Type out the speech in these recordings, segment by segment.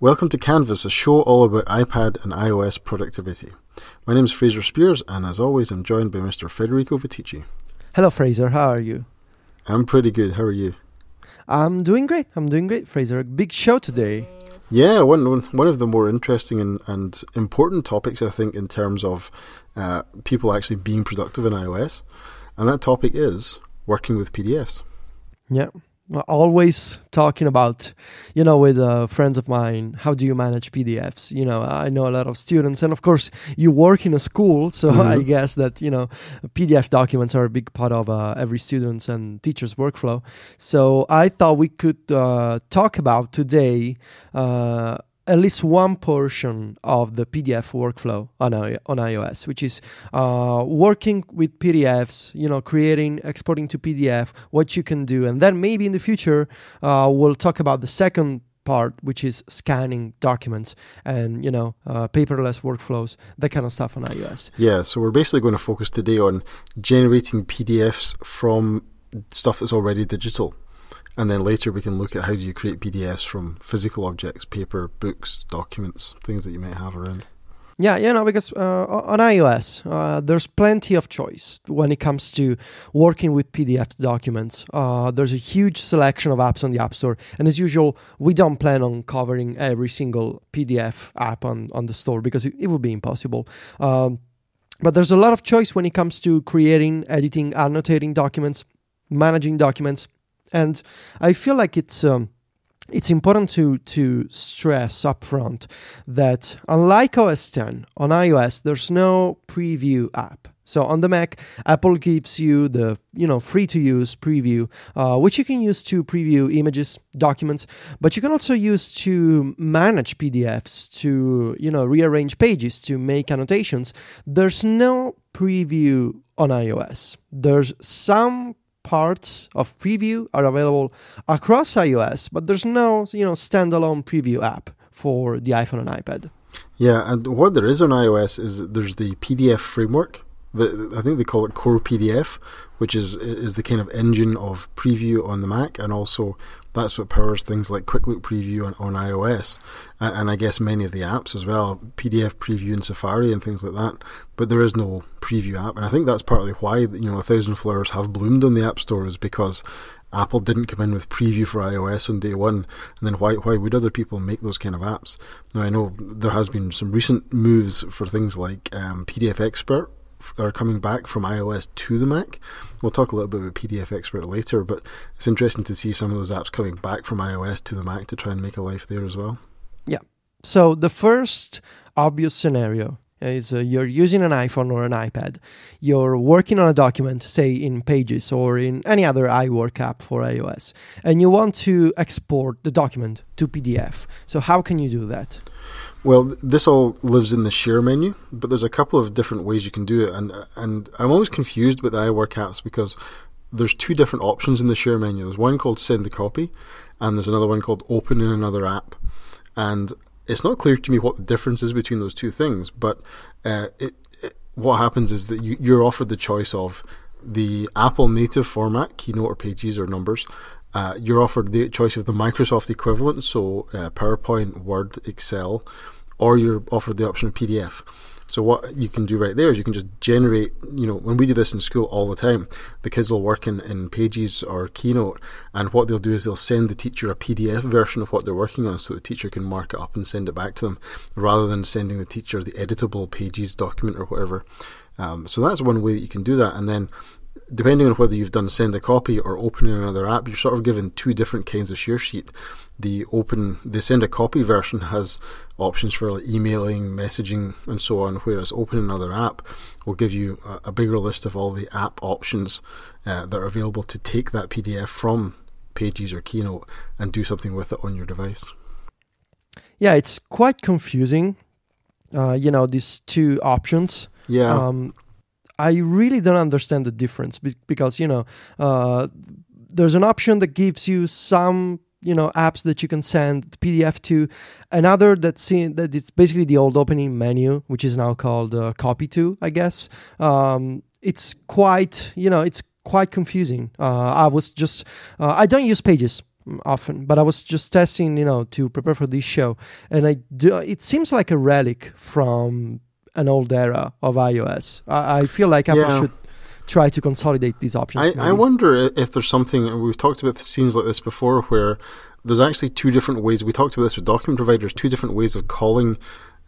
Welcome to Canvas, a show all about iPad and iOS productivity. My name is Fraser Speirs, and as always, I'm joined by Mr. Federico Viticci. Hello, Fraser. How are you? I'm pretty good. How are you? I'm doing great. I'm doing great, Fraser. Big show today. Yeah, one one of the more interesting and, and important topics, I think, in terms of uh, people actually being productive in iOS, and that topic is working with PDFs. Yeah, always talking about, you know, with uh, friends of mine, how do you manage PDFs? You know, I know a lot of students, and of course, you work in a school, so mm-hmm. I guess that you know, PDF documents are a big part of uh, every student's and teacher's workflow. So I thought we could uh, talk about today uh, at least one portion of the PDF workflow on, on iOS, which is uh, working with PDFs, you know, creating, exporting to PDF, what you can do. And then maybe in the future, uh, we'll talk about the second part, which is scanning documents and, you know, uh, paperless workflows, that kind of stuff on iOS. Yeah, so we're basically going to focus today on generating PDFs from stuff that's already digital and then later we can look at how do you create PDFs from physical objects, paper, books, documents, things that you might have around. Yeah, you know, because uh, on iOS, uh, there's plenty of choice when it comes to working with PDF documents. Uh, there's a huge selection of apps on the App Store, and as usual, we don't plan on covering every single PDF app on, on the store because it, it would be impossible. Um, but there's a lot of choice when it comes to creating, editing, annotating documents, managing documents and I feel like it's um, it's important to to stress upfront that unlike OS 10 on iOS, there's no preview app. So on the Mac, Apple gives you the you know free to use preview, uh, which you can use to preview images, documents, but you can also use to manage PDFs, to you know rearrange pages, to make annotations. There's no preview on iOS. There's some parts of preview are available across iOS, but there's no you know standalone preview app for the iPhone and iPad. Yeah, and what there is on iOS is there's the PDF framework. The, I think they call it Core PDF, which is is the kind of engine of preview on the Mac, and also that's what powers things like Quick Look Preview on, on iOS, and, and I guess many of the apps as well, PDF Preview in Safari and things like that. But there is no preview app, and I think that's partly why you know a thousand flowers have bloomed on the App Store is because Apple didn't come in with preview for iOS on day one, and then why why would other people make those kind of apps? Now I know there has been some recent moves for things like um, PDF Expert, are coming back from iOS to the Mac. We'll talk a little bit about PDF Expert later, but it's interesting to see some of those apps coming back from iOS to the Mac to try and make a life there as well. Yeah. So the first obvious scenario is uh, you're using an iPhone or an iPad, you're working on a document, say in Pages or in any other iWork app for iOS, and you want to export the document to PDF. So how can you do that? Well, this all lives in the share menu, but there's a couple of different ways you can do it, and and I'm always confused with the iWork apps because there's two different options in the share menu. There's one called send a copy, and there's another one called open in another app, and it's not clear to me what the difference is between those two things. But uh, it, it, what happens is that you, you're offered the choice of the Apple native format, Keynote or Pages or Numbers, uh, you're offered the choice of the Microsoft equivalent, so uh, PowerPoint, Word, Excel, or you're offered the option of PDF. So what you can do right there is you can just generate, you know, when we do this in school all the time, the kids will work in, in Pages or Keynote, and what they'll do is they'll send the teacher a PDF version of what they're working on so the teacher can mark it up and send it back to them, rather than sending the teacher the editable Pages document or whatever. Um, so that's one way that you can do that, and then depending on whether you've done send a copy or open in another app, you're sort of given two different kinds of share sheet. The open, the send a copy version has options for like emailing, messaging, and so on, whereas open another app will give you a, a bigger list of all the app options uh, that are available to take that PDF from Pages or Keynote and do something with it on your device. Yeah, it's quite confusing. Uh, you know, these two options. Yeah. Um, I really don't understand the difference because you know uh, there's an option that gives you some you know apps that you can send PDF to, another that's in, that it's basically the old opening menu, which is now called uh, copy to, I guess. Um, it's quite you know it's quite confusing. Uh, I was just uh, I don't use Pages often, but I was just testing, you know, to prepare for this show, and I do. It seems like a relic from an old era of iOS. I, I feel like Apple Yeah. should try to consolidate these options. I, I wonder if there's something and we've talked about scenes like this before, where there's actually two different ways. We talked about this with document providers, two different ways of calling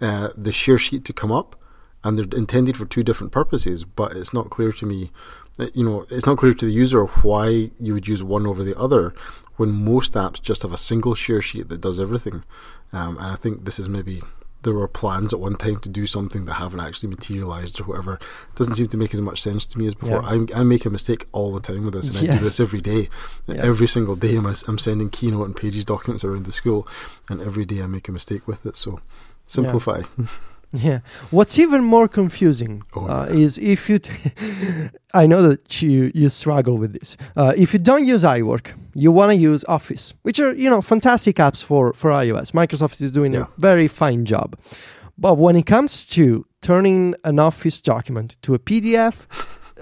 uh, the share sheet to come up, and they're intended for two different purposes. But it's not clear to me, uh, you know, it's not clear to the user why you would use one over the other when most apps just have a single share sheet that does everything. Um, and I think this is maybe there were plans at one time to do something that haven't actually materialized or whatever. It doesn't seem to make as much sense to me as before. Yeah. I, I make a mistake all the time with this, and I do this every day. Yeah. Every single day, I'm, I'm sending Keynote and Pages documents around the school, and every day I make a mistake with it. So simplify. Yeah. What's even more confusing Oh, uh, yeah. is if you. T- I know that you you struggle with this. Uh, if you don't use iWork, you want to use Office, which are you know fantastic apps for for iOS. Microsoft is doing Yeah. a very fine job. But when it comes to turning an Office document to a PDF,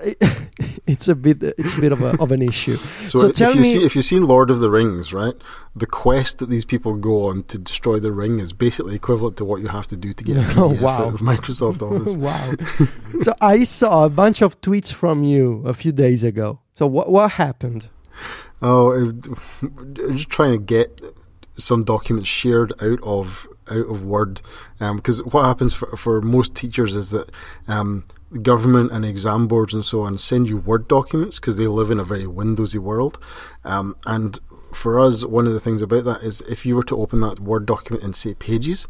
it's a bit it's a bit of a of an issue. So, So if tell you me- see, if you've seen Lord of the Rings, right, the quest that these people go on to destroy the ring is basically equivalent to what you have to do to get a Oh, PDF wow. out of Microsoft Office. wow. so I saw a bunch of tweets from you a few days ago. So what what happened? Oh, it- just trying to get some documents shared out of out of Word, because what happens for for most teachers is that um, government and exam boards and so on send you Word documents because they live in a very Windowsy world, um, and for us, one of the things about that is if you were to open that Word document and say Pages,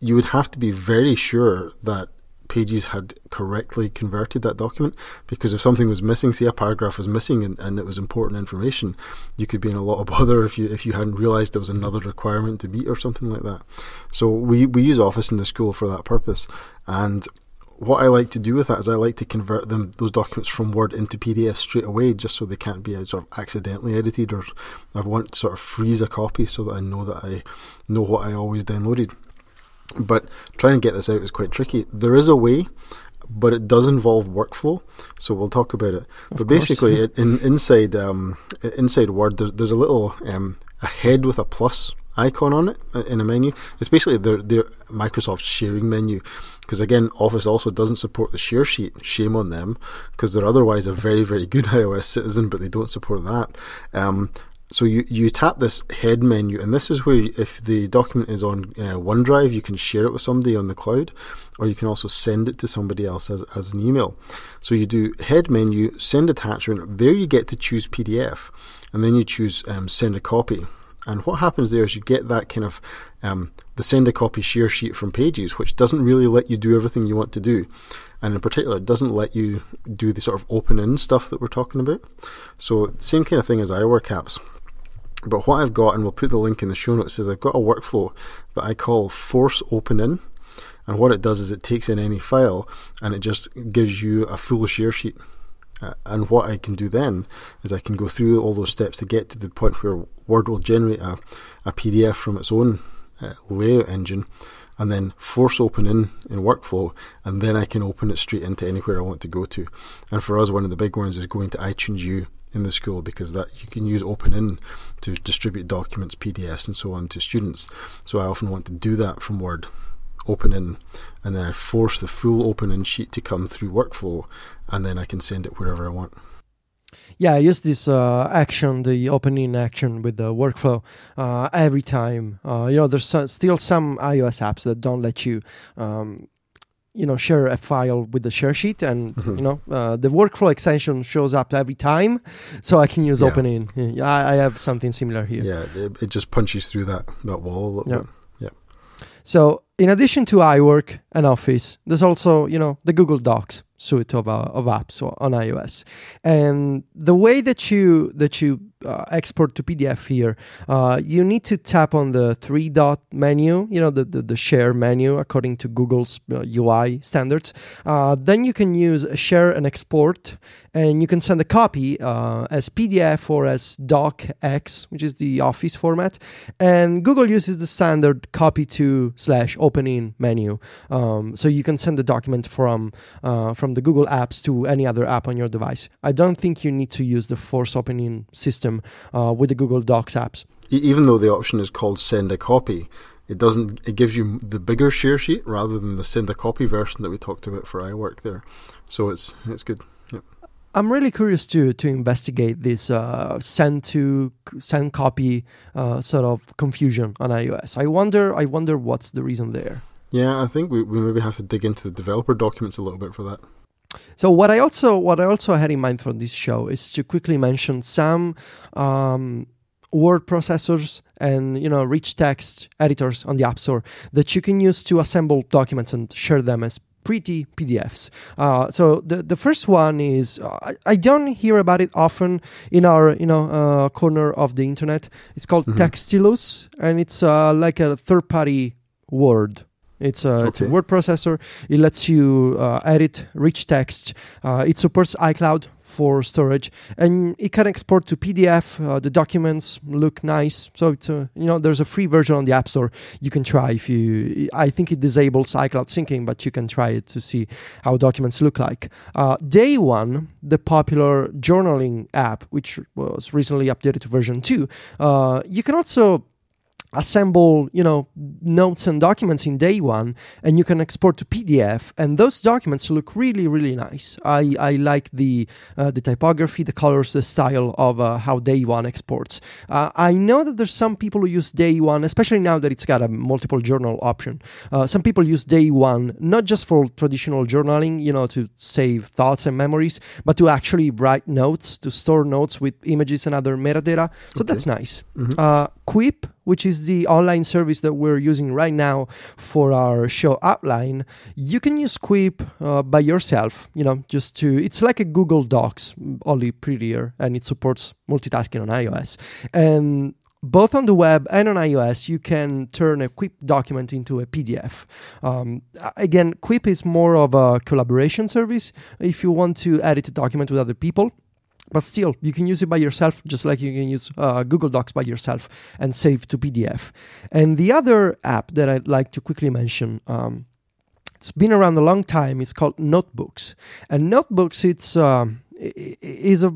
you would have to be very sure that Pages had correctly converted that document because if something was missing, say a paragraph was missing and, and it was important information, you could be in a lot of bother if you if you hadn't realised there was another requirement to meet or something like that. So we, we use Office in the school for that purpose. And what I like to do with that is I like to convert them those documents from Word into PDF straight away, just so they can't be uh, sort of accidentally edited, or I want to sort of freeze a copy so that I know that I know what I always downloaded. But trying to get this out is quite tricky. There is a way, but it does involve workflow, so we'll talk about it. but course. basically, in, inside um, inside Word, there's, there's a little um, a head with a plus icon on it uh, in a menu. It's basically their their Microsoft sharing menu. Because again, Office also doesn't support the share sheet. Shame on them, because they're otherwise a very very good iOS citizen, but they don't support that. Um, so you, you tap this head menu, and this is where if the document is on uh, OneDrive, you can share it with somebody on the cloud, or you can also send it to somebody else as, as an email. So you do head menu, send attachment. There you get to choose PDF, and then you choose um, send a copy. And what happens there is you get that kind of um, the send a copy share sheet from Pages, which doesn't really let you do everything you want to do. And in particular, it doesn't let you do the sort of open in stuff that we're talking about. So, same kind of thing as iWork apps. But what I've got, and we'll put the link in the show notes, is I've got a workflow that I call Force Open In. And what it does is it takes in any file and it just gives you a full share sheet. And what I can do then is I can go through all those steps to get to the point where Word will generate a, a PDF from its own uh, layout engine and then force open in in workflow and then I can open it straight into anywhere I want to go to. And for us, one of the big ones is going to iTunes U in the school because that you can use open in to distribute documents, PDFs and so on to students. So I often want to do that from Word open in and then I force the full open in sheet to come through workflow and then I can send it wherever I want. Yeah, I use this uh, action, the opening action with the workflow uh, every time. Uh, you know, there's still some iOS apps that don't let you, um, you know, share a file with the share sheet, and Mhm. you know, uh, the workflow extension shows up every time, so I can use Yeah. opening. Yeah, I, I have something similar here. Yeah, it, it just punches through that, that wall a little Yeah. bit. So, in addition to iWork and Office, there's also you know the Google Docs suite of uh, of apps on iOS, and the way that you that you uh, export to PDF here, uh, you need to tap on the three dot menu, you know the the, the share menu according to Google's uh, UI standards. Uh, then you can use share and export, and you can send a copy uh, as PDF or as docx, which is the Office format. And Google uses the standard copy to slash opening menu, um, so you can send the document from uh, from the Google Apps to any other app on your device. I don't think you need to use the force opening system them uh, with the Google Docs apps. Even though the option is called send a copy, it doesn't. It gives you the bigger share sheet rather than the send a copy version that we talked about for iWork there. So it's it's good. Yep. I'm really curious to to investigate this uh, send to send copy uh, sort of confusion on iOS. I wonder I wonder what's the reason there. Yeah, I think we, we maybe have to dig into the developer documents a little bit for that. So what I also what I also had in mind for this show is to quickly mention some um, word processors and you know rich text editors on the App Store that you can use to assemble documents and share them as pretty PDFs. Uh, so the the first one is uh, I, I, don't hear about it often in our you know uh, corner of the internet. It's called mm-hmm. Textilus, and it's uh, like a third party word it's a, okay. it's a word processor. It lets you uh, edit rich text. Uh, it supports iCloud for storage, and it can export to PDF. Uh, the documents look nice, so it's a, you know there's a free version on the App Store. You can try if you. I think it disables iCloud syncing, but you can try it to see how documents look like. Uh, Day One, the popular journaling app, which was recently updated to version two, uh, you can also assemble you know notes and documents in day one and you can export to pdf and those documents look really really nice. I i like the uh, the typography the colors the style of uh, how day one exports. Uh, i know that there's some people who use day one especially now that it's got a multiple journal option. Uh, some people use day one not just for traditional journaling you know to save thoughts and memories but to actually write notes to store notes with images and other metadata. So okay. that's nice. Mm-hmm. Quip which is the online service that we're using right now for our show outline, you can use Quip uh, by yourself, you know, just to, it's like a Google Docs, only prettier, and it supports multitasking on iOS. And both on the web and on iOS, you can turn a Quip document into a PDF. Um, again, Quip is more of a collaboration service if you want to edit a document with other people but still you can use it by yourself just like you can use uh, google docs by yourself and save to pdf and the other app that i'd like to quickly mention um, it's been around a long time it's called notebooks and notebooks it's uh, is a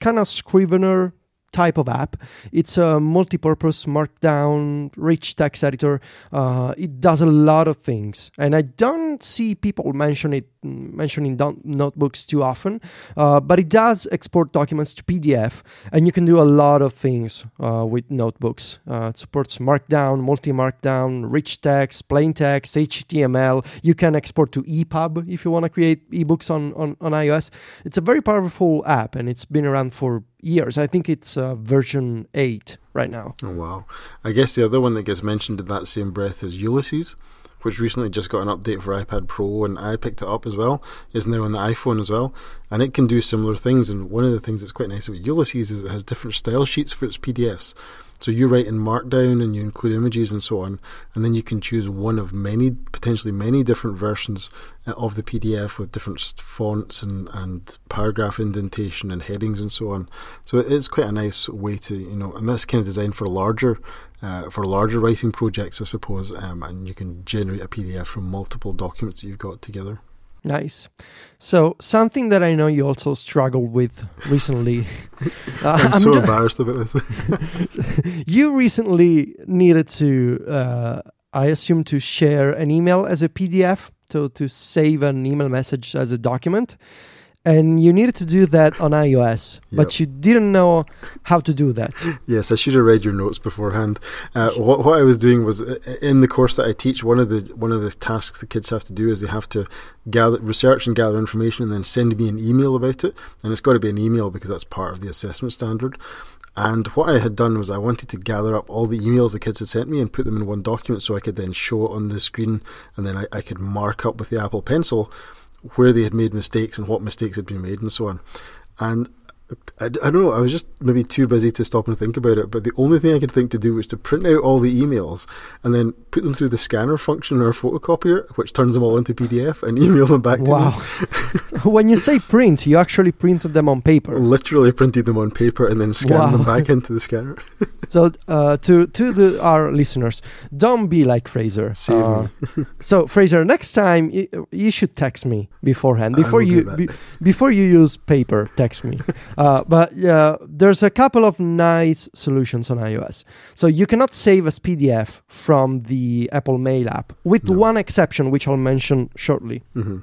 kind of scrivener type of app. It's a multi-purpose markdown rich text editor. Uh, it does a lot of things, and I don't see people mention it mentioning notebooks too often, uh, but it does export documents to PDF, and you can do a lot of things uh, with notebooks. Uh, it supports Markdown, multi-markdown, rich text, plain text, HTML. You can export to EPUB if you want to create ebooks on, on, on iOS. It's a very powerful app, and it's been around for years. I think it's uh, version 8 right now. Oh, wow. I guess the other one that gets mentioned in that same breath is Ulysses which recently just got an update for iPad Pro, and I picked it up as well. is now on the iPhone as well, and it can do similar things. And one of the things that's quite nice about Ulysses is it has different style sheets for its PDFs. So you write in Markdown and you include images and so on, and then you can choose one of many, potentially many different versions uh, of the PDF with different fonts and, and paragraph indentation and headings and so on. So it's quite a nice way to, you know, and that's kind of designed for larger uh, for larger writing projects, I suppose, um, and you can generate a PDF from multiple documents that you've got together. Nice. So something that I know you also struggled with recently. Uh, I'm, I'm, so embarrassed about this. you recently needed to, uh, I assume, to share an email as a PDF, to to save an email message as a document and you needed to do that on iOS, yep. but you didn't know how to do that. Yes, I should have read your notes beforehand. Uh, what, what I was doing was uh, in the course that I teach, one of the one of the tasks the kids have to do is they have to gather research and gather information, and then send me an email about it. And it's got to be an email because that's part of the assessment standard. And what I had done was I wanted to gather up all the emails the kids had sent me and put them in one document so I could then show it on the screen, and then I, I could mark up with the Apple Pencil where they had made mistakes and what mistakes had been made and so on. And I, I don't know, I was just maybe too busy to stop and think about it, but the only thing I could think to do was to print out all the emails and then put them through the scanner function or photocopier, which turns them all into PDF and email them back to wow. when you say print, you actually printed them on paper. Literally printed them on paper and then scanned wow. them back into the scanner. so uh, to to the, our listeners, don't be like Fraser. Uh, me. so Fraser, next time you, you, should text me beforehand before you be, before you use paper. Text me. Uh, but uh, there's a couple of nice solutions on iOS. So you cannot save as PDF from the Apple Mail app, with No. one exception, which I'll mention shortly. hmm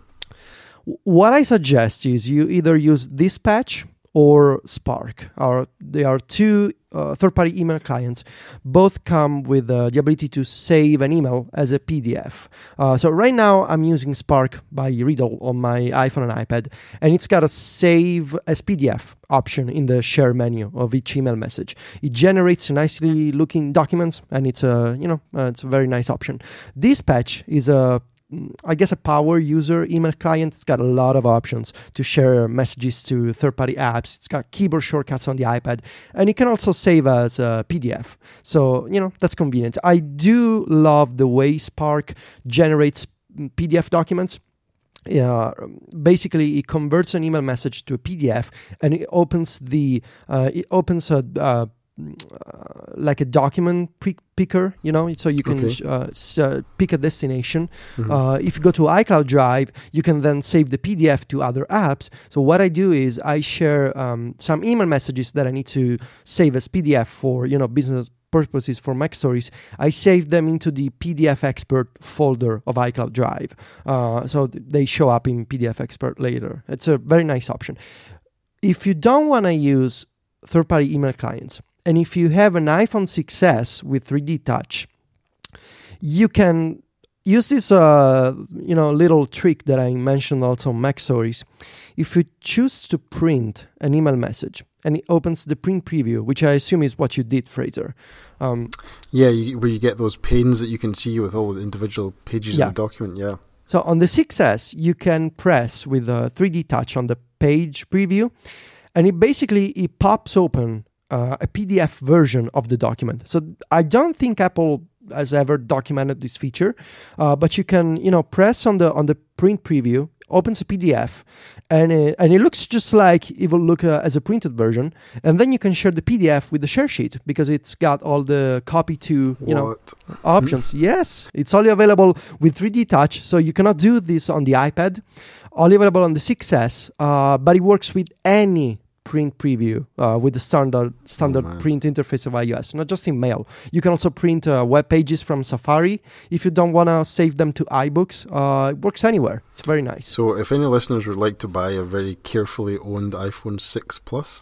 What I suggest is you either use Dispatch or Spark. Are they are two uh, third-party email clients. Both come with uh, the ability to save an email as a PDF. Uh, so right now I'm using Spark by Readle on my iPhone and iPad, and it's got a save as PDF option in the share menu of each email message. It generates nicely looking documents, and it's a you know uh, it's a very nice option. Dispatch is a I guess a power user email client. It's got a lot of options to share messages to third party apps. It's got keyboard shortcuts on the iPad and it can also save as a PDF. So, you know, that's convenient. I do love the way Spark generates PDF documents. Yeah, basically, it converts an email message to a PDF and it opens the uh, it opens a uh, uh, like a document picker, you know, so you can Okay. uh, uh, pick a destination. Mhm. Uh, if you go to iCloud Drive, you can then save the PDF to other apps. So what I do is I share um, some email messages that I need to save as PDF for you know business purposes for Mac Stories. I save them into the PDF Expert folder of iCloud Drive, uh, so th- they show up in PDF Expert later. It's a very nice option. If you don't want to use third-party email clients, and if you have an iPhone 6s with 3D Touch, you can use this uh, you know little trick that I mentioned also on Mac Stories. If you choose to print an email message and it opens the print preview, which I assume is what you did, Fraser. Um, Yeah, you, where you get those panes that you can see with all the individual pages Yeah. of the document. Yeah. so on the 6S, you can press with a 3D touch on the page preview, and it basically it pops open uh, a PDF version of the document. So I don't think Apple has ever documented this feature, uh, but you can you know press on the on the print preview, opens a PDF, and it, and it looks just like it will look uh, as a printed version, and then you can share the PDF with the share sheet because it's got all the copy to you know options. Yes, it's only available with 3D Touch, so you cannot do this on the iPad. Only available on the 6S, uh, but it works with any print preview uh, with the standard standard man. print interface of iOS, not just in Mail. You can also print uh, web pages from Safari if you don't want to save them to iBooks. Uh, it works anywhere. It's very nice. So, if any listeners would like to buy a very carefully owned iPhone 6 Plus,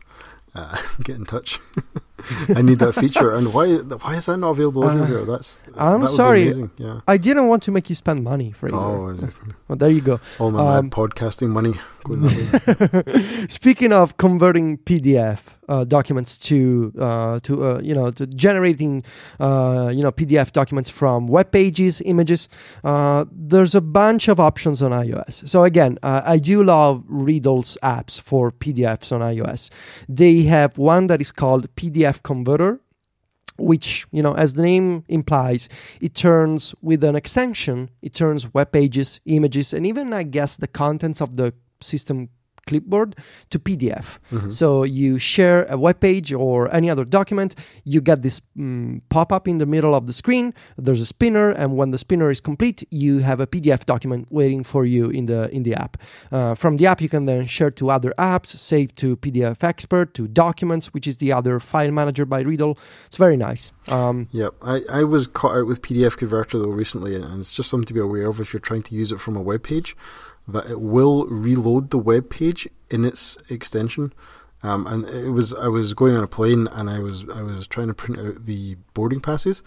uh, get in touch. I need that feature. And why why is that not available Uh, everywhere? That's I'm that sorry. Yeah. I didn't want to make you spend money, Fraser. Oh, it- Well, there you go. all my Um, podcasting money going that way. Speaking of converting PDF uh, documents to uh, to uh, you know to generating uh, you know PDF documents from web pages, images, uh, there's a bunch of options on iOS. So again, uh, I do love Readle's apps for PDFs on iOS. They have one that is called PDF Converter which you know as the name implies it turns with an extension it turns web pages images and even i guess the contents of the system clipboard to pdf Mhm. so you share a web page or any other document you get this mm, pop-up in the middle of the screen. There's a spinner and when the spinner is complete you have a pdf document waiting for you in the in the app. Uh, from the app you can then share to other apps save to pdf expert to documents which is the other file manager by Readle. It's very nice. Um, Yep, I, I was caught out with PDF Converter though recently, and it's just something to be aware of if you're trying to use it from a web page, that it will reload the web page in its extension. Um, and it was I was going on a plane and I was I was trying to print out the boarding passes,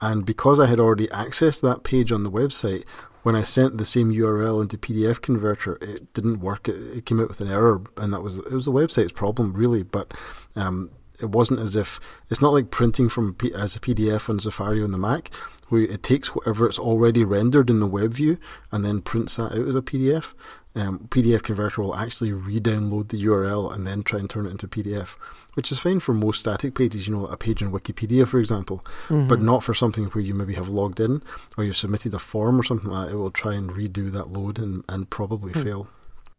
and because I had already accessed that page on the website, when I sent the same URL into PDF Converter, it didn't work. It, it came out with an error, and that was it was the website's problem really. But um, it wasn't as if it's not like printing from P, as a PDF on Safari on the Mac, where it takes whatever it's already rendered in the web view and then prints that out as a PDF. Um, PDF Converter will actually re-download the URL and then try and turn it into PDF, which is fine for most static pages. You know, a page in Wikipedia, for example, but mhm. not for something where you maybe have logged in or you've submitted a form or something like that. It will try and redo that load and, and probably Hmm. fail.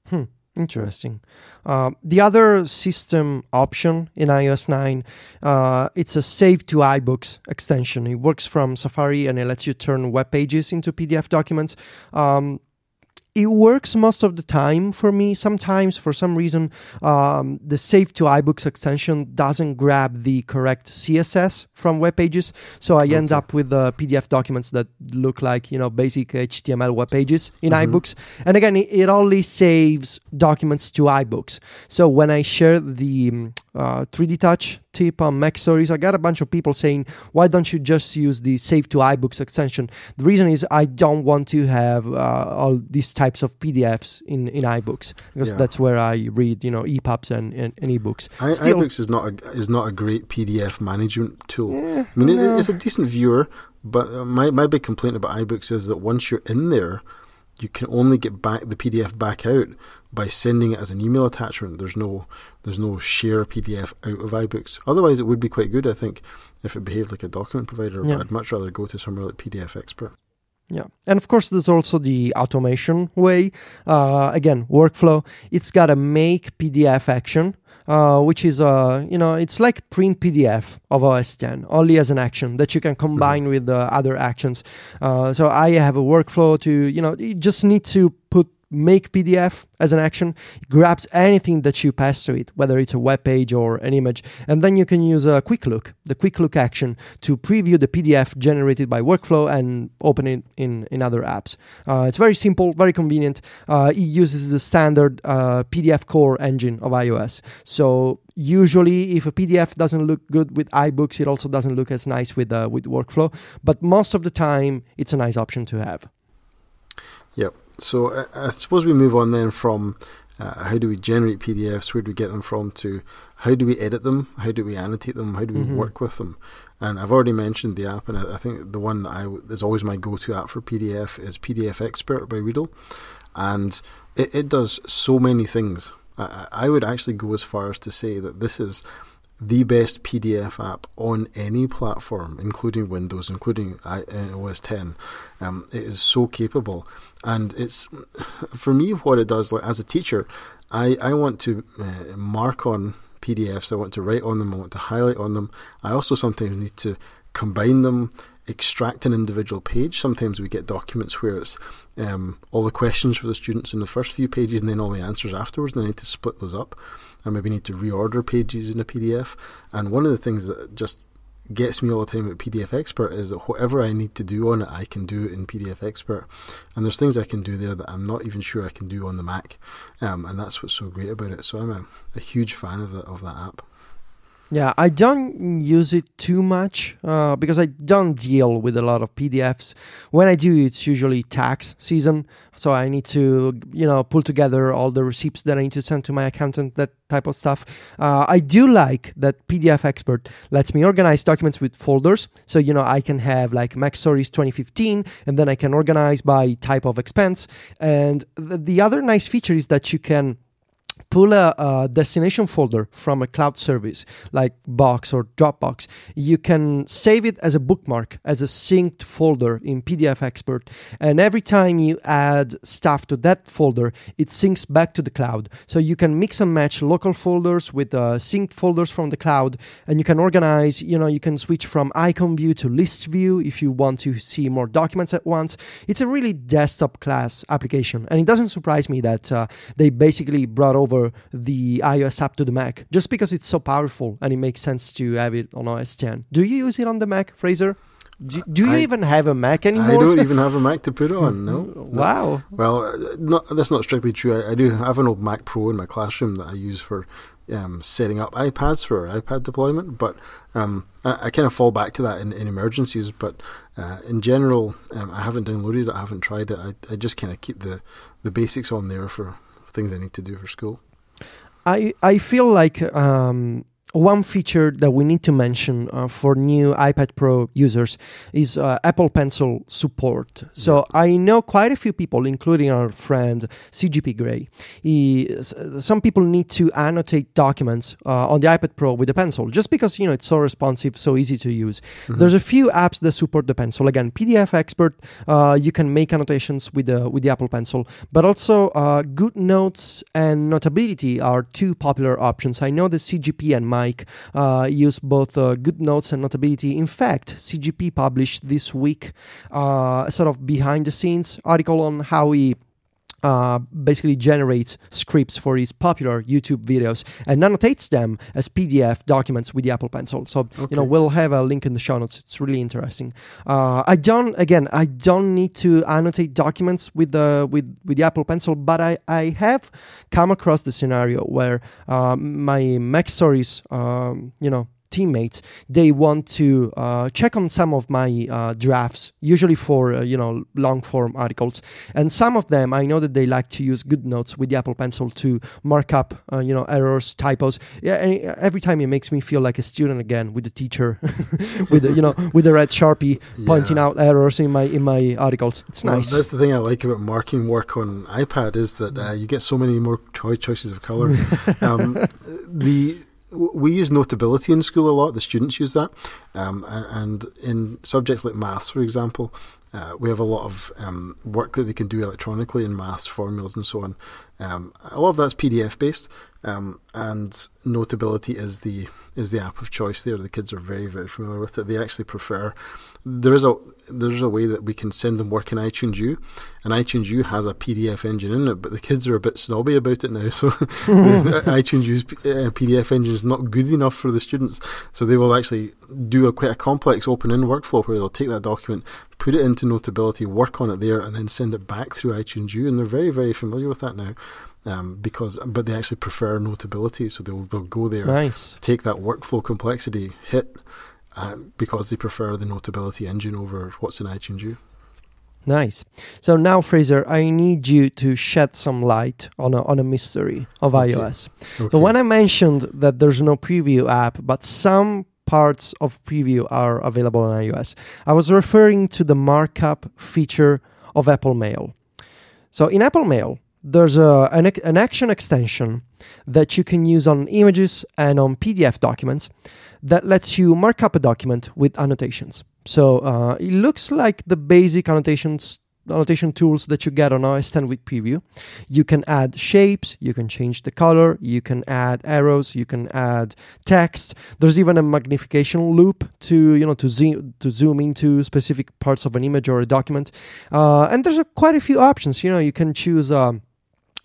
Hmm, interesting. Uh, the other system option in iOS 9, uh, it's a save to iBooks extension. It works from Safari and it lets you turn web pages into PDF documents. Um, it works most of the time for me. Sometimes, for some reason, um, the Save to iBooks extension doesn't grab the correct CSS from web pages, so I end Okay. up with uh, PDF documents that look like you know basic HTML web pages in Mhm. iBooks. And again, it, it only saves documents to iBooks. So when I share the um, uh, 3D Touch tip on Mac Stories, I got a bunch of people saying, "Why don't you just use the Save to iBooks extension?" The reason is I don't want to have uh, all these types of PDFs in in iBooks because Yeah. that's where I read, you know, EPUBs and, and, and ebooks. I, Still- iBooks is not a is not a great PDF management tool. Yeah, I mean, it, it's a decent viewer, but uh, my my big complaint about iBooks is that once you're in there, you can only get back the PDF back out by sending it as an email attachment. There's no there's no share a PDF out of iBooks. Otherwise, it would be quite good, I think, if it behaved like a document provider. Yeah. But I'd much rather go to somewhere like PDF Expert. Yeah. And of course, there's also the automation way. Uh, again, workflow. It's got a make PDF action, uh, which is, uh, you know, it's like print PDF of OS 10, only as an action that you can combine with the other actions. Uh, so I have a workflow to, you know, you just need to put make PDF as an action, it grabs anything that you pass to it, whether it's a web page or an image, and then you can use a quick look, the quick look action, to preview the PDF generated by workflow and open it in, in other apps. Uh, it's very simple, very convenient. Uh, it uses the standard uh, PDF core engine of iOS. So usually, if a PDF doesn't look good with iBooks, it also doesn't look as nice with uh, with workflow. But most of the time, it's a nice option to have. So uh, I suppose we move on then from uh, how do we generate PDFs, where do we get them from, to how do we edit them, how do we annotate them, how do we Mhm. work with them. And I've already mentioned the app, and I, I think the one that I w- is always my go-to app for PDF is PDF Expert by Readle, and it, it does so many things. I, I I would actually go as far as to say that this is the best PDF app on any platform, including Windows, including uh, 10. Um, it is so capable, and it's for me what it does. Like as a teacher, I I want to uh, mark on PDFs. I want to write on them. I want to highlight on them. I also sometimes need to combine them, extract an individual page. Sometimes we get documents where it's um, all the questions for the students in the first few pages and then all the answers afterwards, and I need to split those up. I maybe need to reorder pages in a PDF. And one of the things that just gets me all the time at PDF Expert is that whatever I need to do on it, I can do it in PDF Expert. And there's things I can do there that I'm not even sure I can do on the Mac. Um, and that's what's so great about it. So I'm a, a huge fan of, the, of that app. Yeah, I don't use it too much uh, because I don't deal with a lot of PDFs. When I do, it's usually tax season, so I need to, you know, pull together all the receipts that I need to send to my accountant, that type of stuff. Uh, I do like that PDF Expert lets me organize documents with folders, so you know I can have like Mac Stories 2015, and then I can organize by type of expense. And the, the other nice feature is that you can pull a, a, destination folder from a cloud service like Box or Dropbox, you can save it as a bookmark, as a synced folder in PDF Expert. And every time you add stuff to that folder, it syncs back to the cloud. So you can mix and match local folders with uh, synced folders from the cloud, and you can organize, you know, you can switch from icon view to list view if you want to see more documents at once. It's a really desktop class application. And it doesn't surprise me that uh, they basically brought over the iOS app to the Mac just because it's so powerful and it makes sense to have it on OS 10. Do you use it on the Mac, Fraser? Do, do you I- even have a Mac anymore? I don't even have a Mac to put on, no. no. Wow. Well, uh, not, that's not strictly true. I, I do have an old Mac Pro in my classroom that I use for um, setting up iPads for iPad deployment, but um, I, I kind of fall back to that in, in emergencies. But uh, in general, um, I haven't downloaded it, I haven't tried it. I, I just kind of keep the, the basics on there for things I need to do for school. I I feel like um, one feature that we need to mention uh, for new iPad Pro users is uh, Apple Pencil support. So I know quite a few people, including our friend CGP Grey. He, some people need to annotate documents uh, on the iPad Pro with a pencil, just because you know it's so responsive, so easy to use. There's a few apps that support the pencil. Again, PDF Expert, uh, you can make annotations with the with the Apple Pencil, but also uh, Good Notes and Notability are two popular options. I know the CGP and Uh, use both uh, Good Notes and Notability. In fact, CGP published this week uh, a sort of behind the scenes article on how he uh, basically generates scripts for his popular YouTube videos and annotates them as PDF documents with the Apple Pencil. So okay. you know we'll have a link in the show notes. It's really interesting. Uh, I don't again I don't need to annotate documents with the with with the Apple Pencil, but I I have come across the scenario where uh, my MacStories um, you know teammates, they want to uh, check on some of my uh, drafts, usually for uh, you know long form articles. And some of them, I know that they like to use GoodNotes with the Apple Pencil to mark up uh, you know errors, typos. Yeah, and every time it makes me feel like a student again with the teacher, with the, you know with the red sharpie yeah. pointing out errors in my in my articles. It's well, nice. That's the thing I like about marking work on iPad is that uh, you get so many more choices of color. um, the we use notability in school a lot. The students use that, um, and in subjects like maths, for example, uh, we have a lot of um, work that they can do electronically in maths formulas and so on. Um, a lot of that's PDF based, um, and Notability is the is the app of choice. There, the kids are very very familiar with it. They actually prefer. There is a there's a way that we can send them work in iTunes U, and iTunes U has a PDF engine in it, but the kids are a bit snobby about it now. So iTunes U's uh, PDF engine is not good enough for the students. So they will actually do a quite a complex open-in workflow where they'll take that document, put it into Notability, work on it there, and then send it back through iTunes U. And they're very very familiar with that now. Um, because but they actually prefer notability, so they'll they'll go there, nice. take that workflow complexity hit, uh, because they prefer the Notability engine over what's in iTunes U. Nice. So now, Fraser, I need you to shed some light on a, on a mystery of okay. iOS. Okay. So when I mentioned that there's no preview app, but some parts of preview are available on iOS, I was referring to the markup feature of Apple Mail. So in Apple Mail, there's a, an, an action extension that you can use on images and on PDF documents that lets you mark up a document with annotations. So uh, it looks like the basic annotations annotation tools that you get on OS 10 with Preview. You can add shapes, you can change the color, you can add arrows, you can add text. There's even a magnification loupe to you know to zoom to zoom into specific parts of an image or a document. Uh, and there's a, quite a few options. You know, you can choose. Um,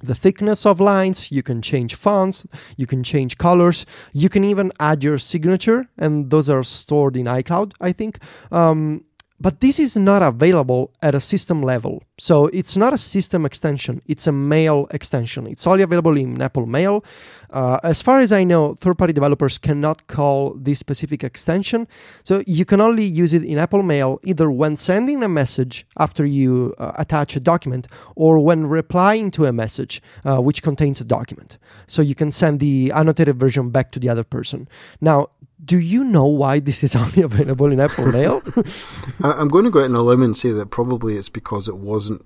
the thickness of lines, you can change fonts, you can change colors, you can even add your signature, and those are stored in iCloud, I think. Um, but this is not available at a system level. So it's not a system extension, it's a mail extension. It's only available in Apple Mail. Uh, as far as I know, third party developers cannot call this specific extension. So you can only use it in Apple Mail either when sending a message after you uh, attach a document or when replying to a message uh, which contains a document. So you can send the annotated version back to the other person. Now, do you know why this is only available in Apple Mail? I'm going to go out on a limb and say that probably it's because it wasn't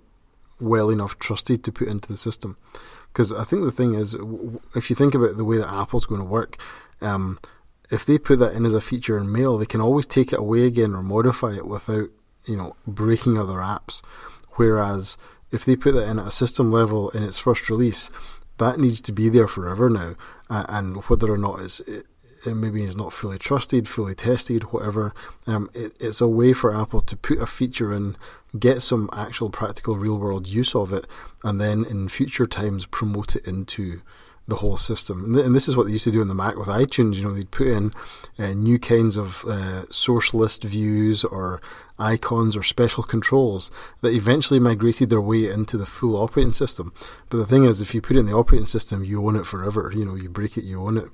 well enough trusted to put into the system. Because I think the thing is, if you think about the way that Apple's going to work, um, if they put that in as a feature in Mail, they can always take it away again or modify it without, you know, breaking other apps. Whereas if they put that in at a system level in its first release, that needs to be there forever now. Uh, and whether or not it's, it, maybe is not fully trusted, fully tested, whatever. Um, it, it's a way for Apple to put a feature in, get some actual practical real world use of it, and then in future times promote it into the whole system. And, th- and, this is what they used to do in the Mac with iTunes. You know, they'd put in uh, new kinds of uh, source list views or icons or special controls that eventually migrated their way into the full operating system. But the thing is, if you put it in the operating system, you own it forever. You know, you break it, you own it.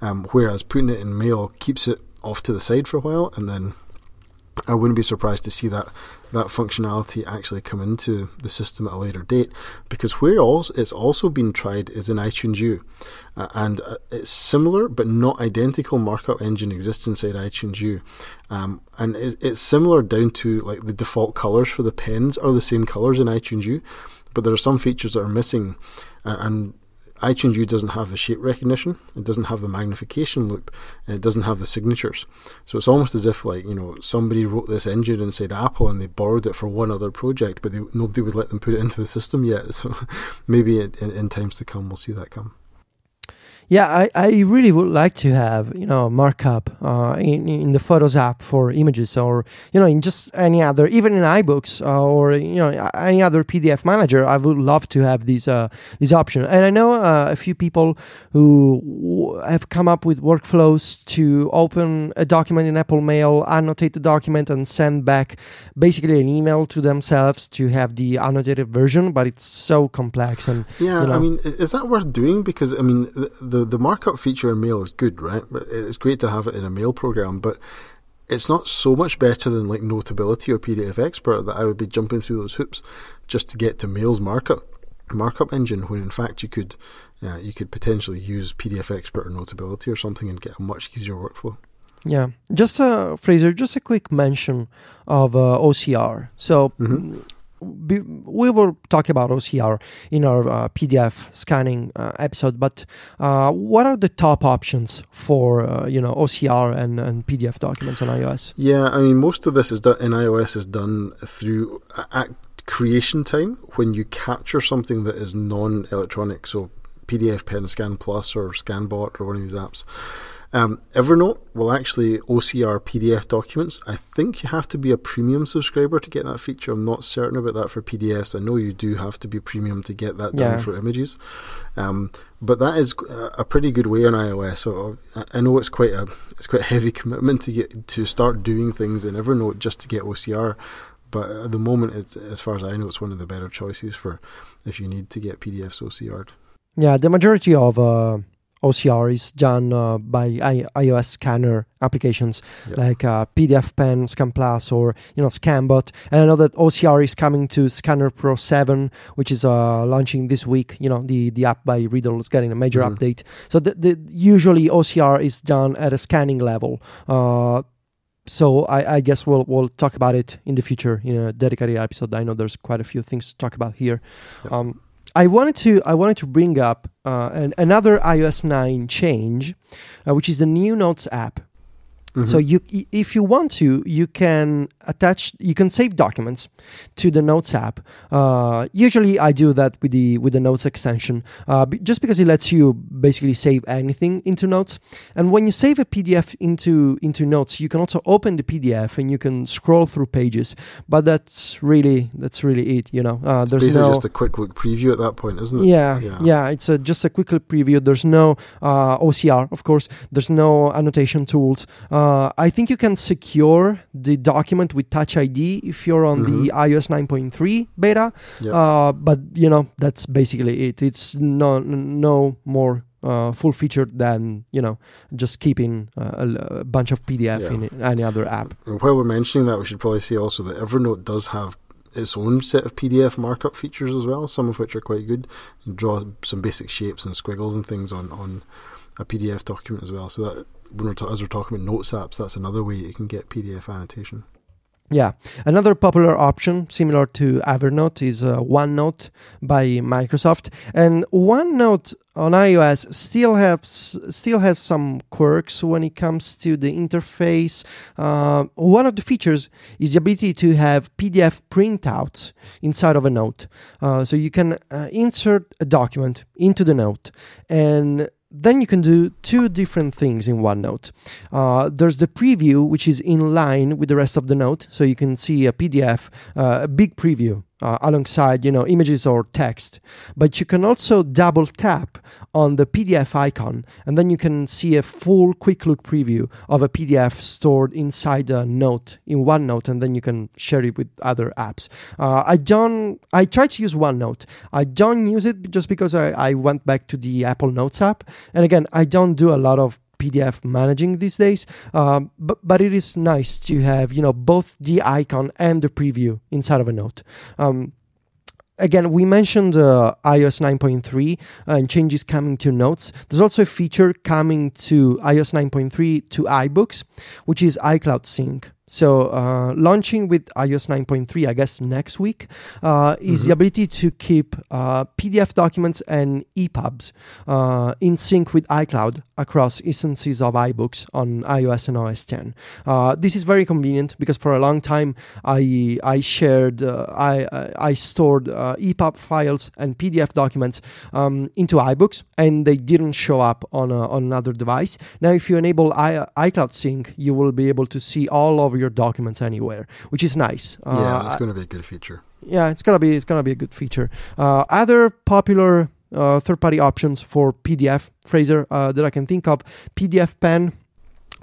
Um, whereas putting it in Mail keeps it off to the side for a while, and then I wouldn't be surprised to see that that functionality actually come into the system at a later date because where also it's also been tried is in iTunes U. Uh, and uh, it's similar but not identical markup engine exists inside iTunes U. Um, and it, it's similar down to like the default colors for the pens are the same colors in iTunes U but there are some features that are missing. Uh, and iTunes U doesn't have the shape recognition, it doesn't have the magnification loupe, and it doesn't have the signatures. So it's almost as if like you know somebody wrote this engine inside Apple and they borrowed it for one other project, but they, nobody would let them put it into the system yet. So maybe in, in, in times to come we'll see that come. Yeah, I, I really would like to have you know markup uh, in in the Photos app for images, or you know in just any other, even in iBooks uh, or you know any other PDF manager. I would love to have these uh, these options. And I know uh, a few people who w- have come up with workflows to open a document in Apple Mail, annotate the document, and send back basically an email to themselves to have the annotated version. But it's so complex and Yeah, you know. I mean, is that worth doing? Because I mean, the, the the markup feature in Mail is good, right? But it's great to have it in a Mail program, but it's not so much better than like Notability or PDF Expert that I would be jumping through those hoops just to get to Mail's markup markup engine. When in fact you could uh, you could potentially use PDF Expert or Notability or something and get a much easier workflow. Yeah, just uh, Fraser, just a quick mention of uh, OCR. So Mhm. We will talk about OCR in our uh, PDF scanning uh, episode. But uh, what are the top options for uh, you know OCR and, and PDF documents on iOS? Yeah, I mean, most of this is done in iOS is done through at creation time when you capture something that is non-electronic, so PDF Pen Scan Plus or ScanBot or one of these apps. Um, Evernote will actually OCR PDF documents. I think you have to be a premium subscriber to get that feature. I'm not certain about that for PDFs. I know you do have to be premium to get that done Yeah. for images. Um, but that is a pretty good way on iOS. So I- I know it's quite a it's quite a heavy commitment to get to start doing things in Evernote just to get OCR. But at the moment, it's as far as I know, it's one of the better choices for if you need to get PDFs OCR'd. Yeah, the majority of uh, OCR is done uh, by I- iOS scanner applications Yeah. like uh, PDF Pen, Scan Plus, or you know ScanBot. And I know that OCR is coming to Scanner Pro 7, which is uh, launching this week. You know the the app by Readle is getting a major Mhm. update. So the, the usually OCR is done at a scanning level. Uh, so I, I guess we'll we'll talk about it in the future in a dedicated episode. I know there's quite a few things to talk about here. Yep. Um, I wanted to I wanted to bring up uh, an, another iOS 9 change, uh, which is the new Notes app. So Mhm. you, if you want to, you can attach, you can save documents to the Notes app. Uh, usually, I do that with the with the Notes extension, uh, just because it lets you basically save anything into Notes. And when you save a PDF into into Notes, you can also open the PDF and you can scroll through pages. But that's really that's really it. You know, uh, It's there's no just a quick look preview at that point, isn't it? yeah, Yeah. yeah, It's a, just a quick look preview. There's no uh, OCR, of course. There's no annotation tools. Uh, I think you can secure the document with Touch ID if you're on the iOS 9.3 beta. Uh, but you know that's basically it. It's no no more. Uh, full featured than you know just keeping uh, a, a bunch of PDF Yeah. in any other app. And while we're mentioning that, we should probably say also that Evernote does have its own set of PDF markup features as well, some of which are quite good. You draw some basic shapes and squiggles and things on, on a PDF document as well. So that when we're as we're talking about notes apps, that's another way you can get PDF annotation. Yeah, another popular option similar to Evernote is uh, OneNote by Microsoft, and OneNote on iOS still has still has some quirks when it comes to the interface. Uh, one of the features is the ability to have PDF printouts inside of a note, uh, so you can uh, insert a document into the note and then you can do two different things in OneNote. Uh, there's the preview, which is in line with the rest of the note, so you can see a PDF, uh, a big preview uh, alongside, you know, images or text. But you can also double tap on the PDF icon, and then you can see a full quick look preview of a PDF stored inside a note in OneNote, and then you can share it with other apps. Uh, I don't. I try to use OneNote. I don't use it just because I, I went back to the Apple Notes app, and again, I don't do a lot of PDF managing these days. Um, but but it is nice to have you know both the icon and the preview inside of a note. Um, again, we mentioned uh, iOS 9.3 and changes coming to Notes. There's also a feature coming to iOS 9.3 to iBooks, which is iCloud Sync. So, uh, launching with iOS 9.3, I guess next week, uh, is Mhm. the ability to keep uh, PDF documents and EPUBs uh, in sync with iCloud across instances of iBooks on iOS and OS 10. Uh, this is very convenient because for a long time I I shared uh, I I stored uh, EPUB files and PDF documents um, into iBooks and they didn't show up on a, on another device. Now, if you enable I, iCloud Sync, you will be able to see all of your documents anywhere, which is nice. yeah, Uh, that's going to be a good feature. yeah, it's gonna be it's gonna be a good feature. Uh, other popular uh, third-party options for PDF Fraser uh, that I can think of: PDF Pen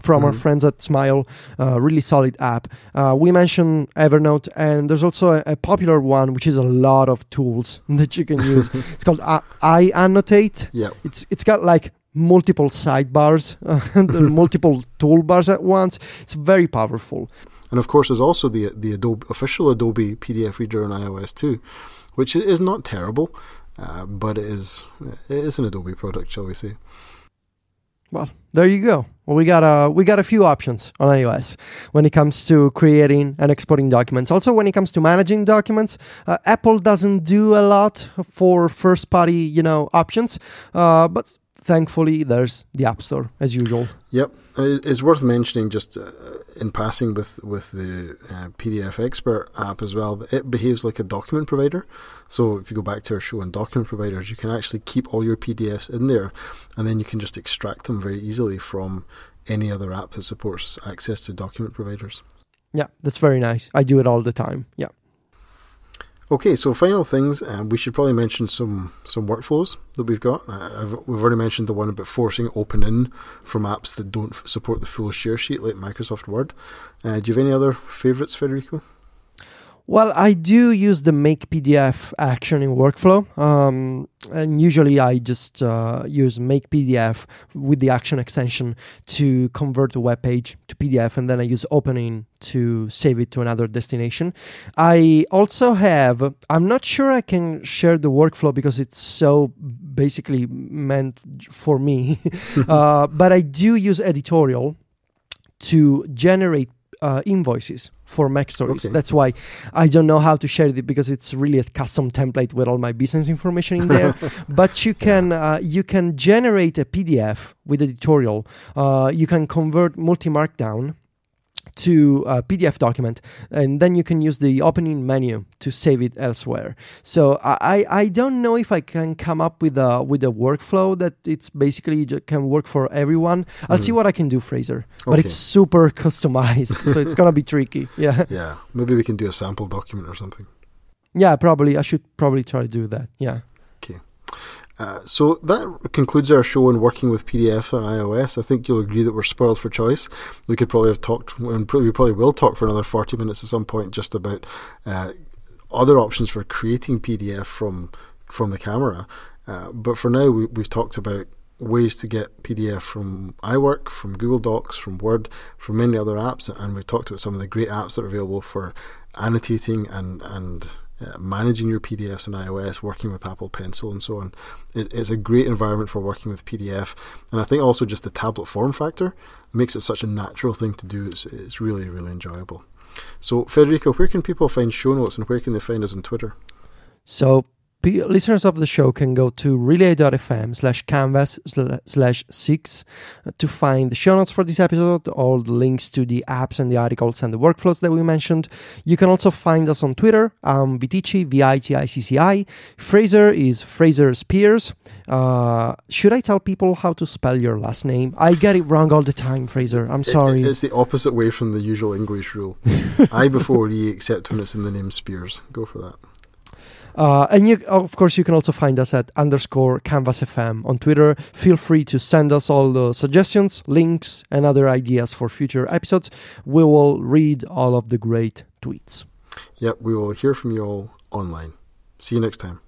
from our Mhm. friends at Smile, uh, really solid app. Uh, we mentioned Evernote, and there's also a, a popular one which is a lot of tools that you can use. it's called I, iAnnotate. Yeah, It's it's got like multiple sidebars and multiple toolbars at once. It's very powerful. and of course, there's also the the Adobe official Adobe PDF reader on iOS too, which is not terrible, uh, but it is it is an Adobe product, shall we say? Well, there you go. Well, we got a we got a few options on iOS when it comes to creating and exporting documents. Also, when it comes to managing documents, uh, Apple doesn't do a lot for first party, you know, options. Uh, but thankfully, there's the App Store as usual. Yep, it's worth mentioning just uh, in passing with with the uh, PDF Expert app as well. that It behaves like a document provider. So if you go back to our show on document providers, you can actually keep all your PDFs in there, and then you can just extract them very easily from any other app that supports access to document providers. Yeah, that's very nice. I do it all the time. Yeah. Okay, so final things, um, we should probably mention some some workflows that we've got. Uh, we've already mentioned the one about forcing open in from apps that don't f- support the full share sheet, like Microsoft Word. Uh, do you have any other favorites, Federico? Well, I do use the make PDF action in workflow, um, and usually I just uh, use make PDF with the action extension to convert a web page to PDF, and then I use open in to save it to another destination. I also have, I'm not sure I can share the workflow because it's so basically meant for me, uh, but I do use editorial to generate uh, invoices for MacStories. Okay. That's why I don't know how to share it because it's really a custom template with all my business information in there. but you can uh, you can generate a PDF with editorial. Uh, you can convert MultiMarkdown to a PDF document, and then you can use the open in menu to save it elsewhere. So I, I don't know if I can come up with a with a workflow that it's basically can work for everyone. I'll see Mhm. what I can do, Fraser. But it's super customized, so it's gonna be tricky. Yeah, Yeah, maybe we can do a sample document or something. yeah, probably. I should probably try to do that. Yeah. Uh, so that concludes our show on working with PDF on iOS. I think you'll agree that we're spoiled for choice. We could probably have talked, and we probably will talk for another 40 minutes at some point just about uh, other options for creating PDF from from the camera. Uh, but for now, we, we've talked about ways to get PDF from iWork, from Google Docs, from Word, from many other apps, and we've talked about some of the great apps that are available for annotating and and managing your PDFs on iOS, working with Apple Pencil, and so on. It, it's a great environment for working with PDF, and I think also just the tablet form factor makes it such a natural thing to do. It's, it's really really enjoyable. So, Federico, where can people find show notes, and where can they find us on Twitter? So p- listeners of the show can go to relay.fm slash canvas sla- slash six uh, to find the show notes for this episode, all the links to the apps and the articles and the workflows that we mentioned. You can also find us on Twitter, um, Viticci, V-I-T-I-C-C-I. Fraser is Fraser Speirs. Uh, should I tell people how to spell your last name? I get it wrong all the time, Fraser. I'm It- sorry. it's the opposite way from the usual English rule. I before E, except when it's in the name Speirs. Go for that. Uh, and you, of course, you can also find us at underscore Canvas FM on Twitter. Feel free to send us all the suggestions, links, and other ideas for future episodes. We will read all of the great tweets. Yep, we will hear from you all online. See you next time.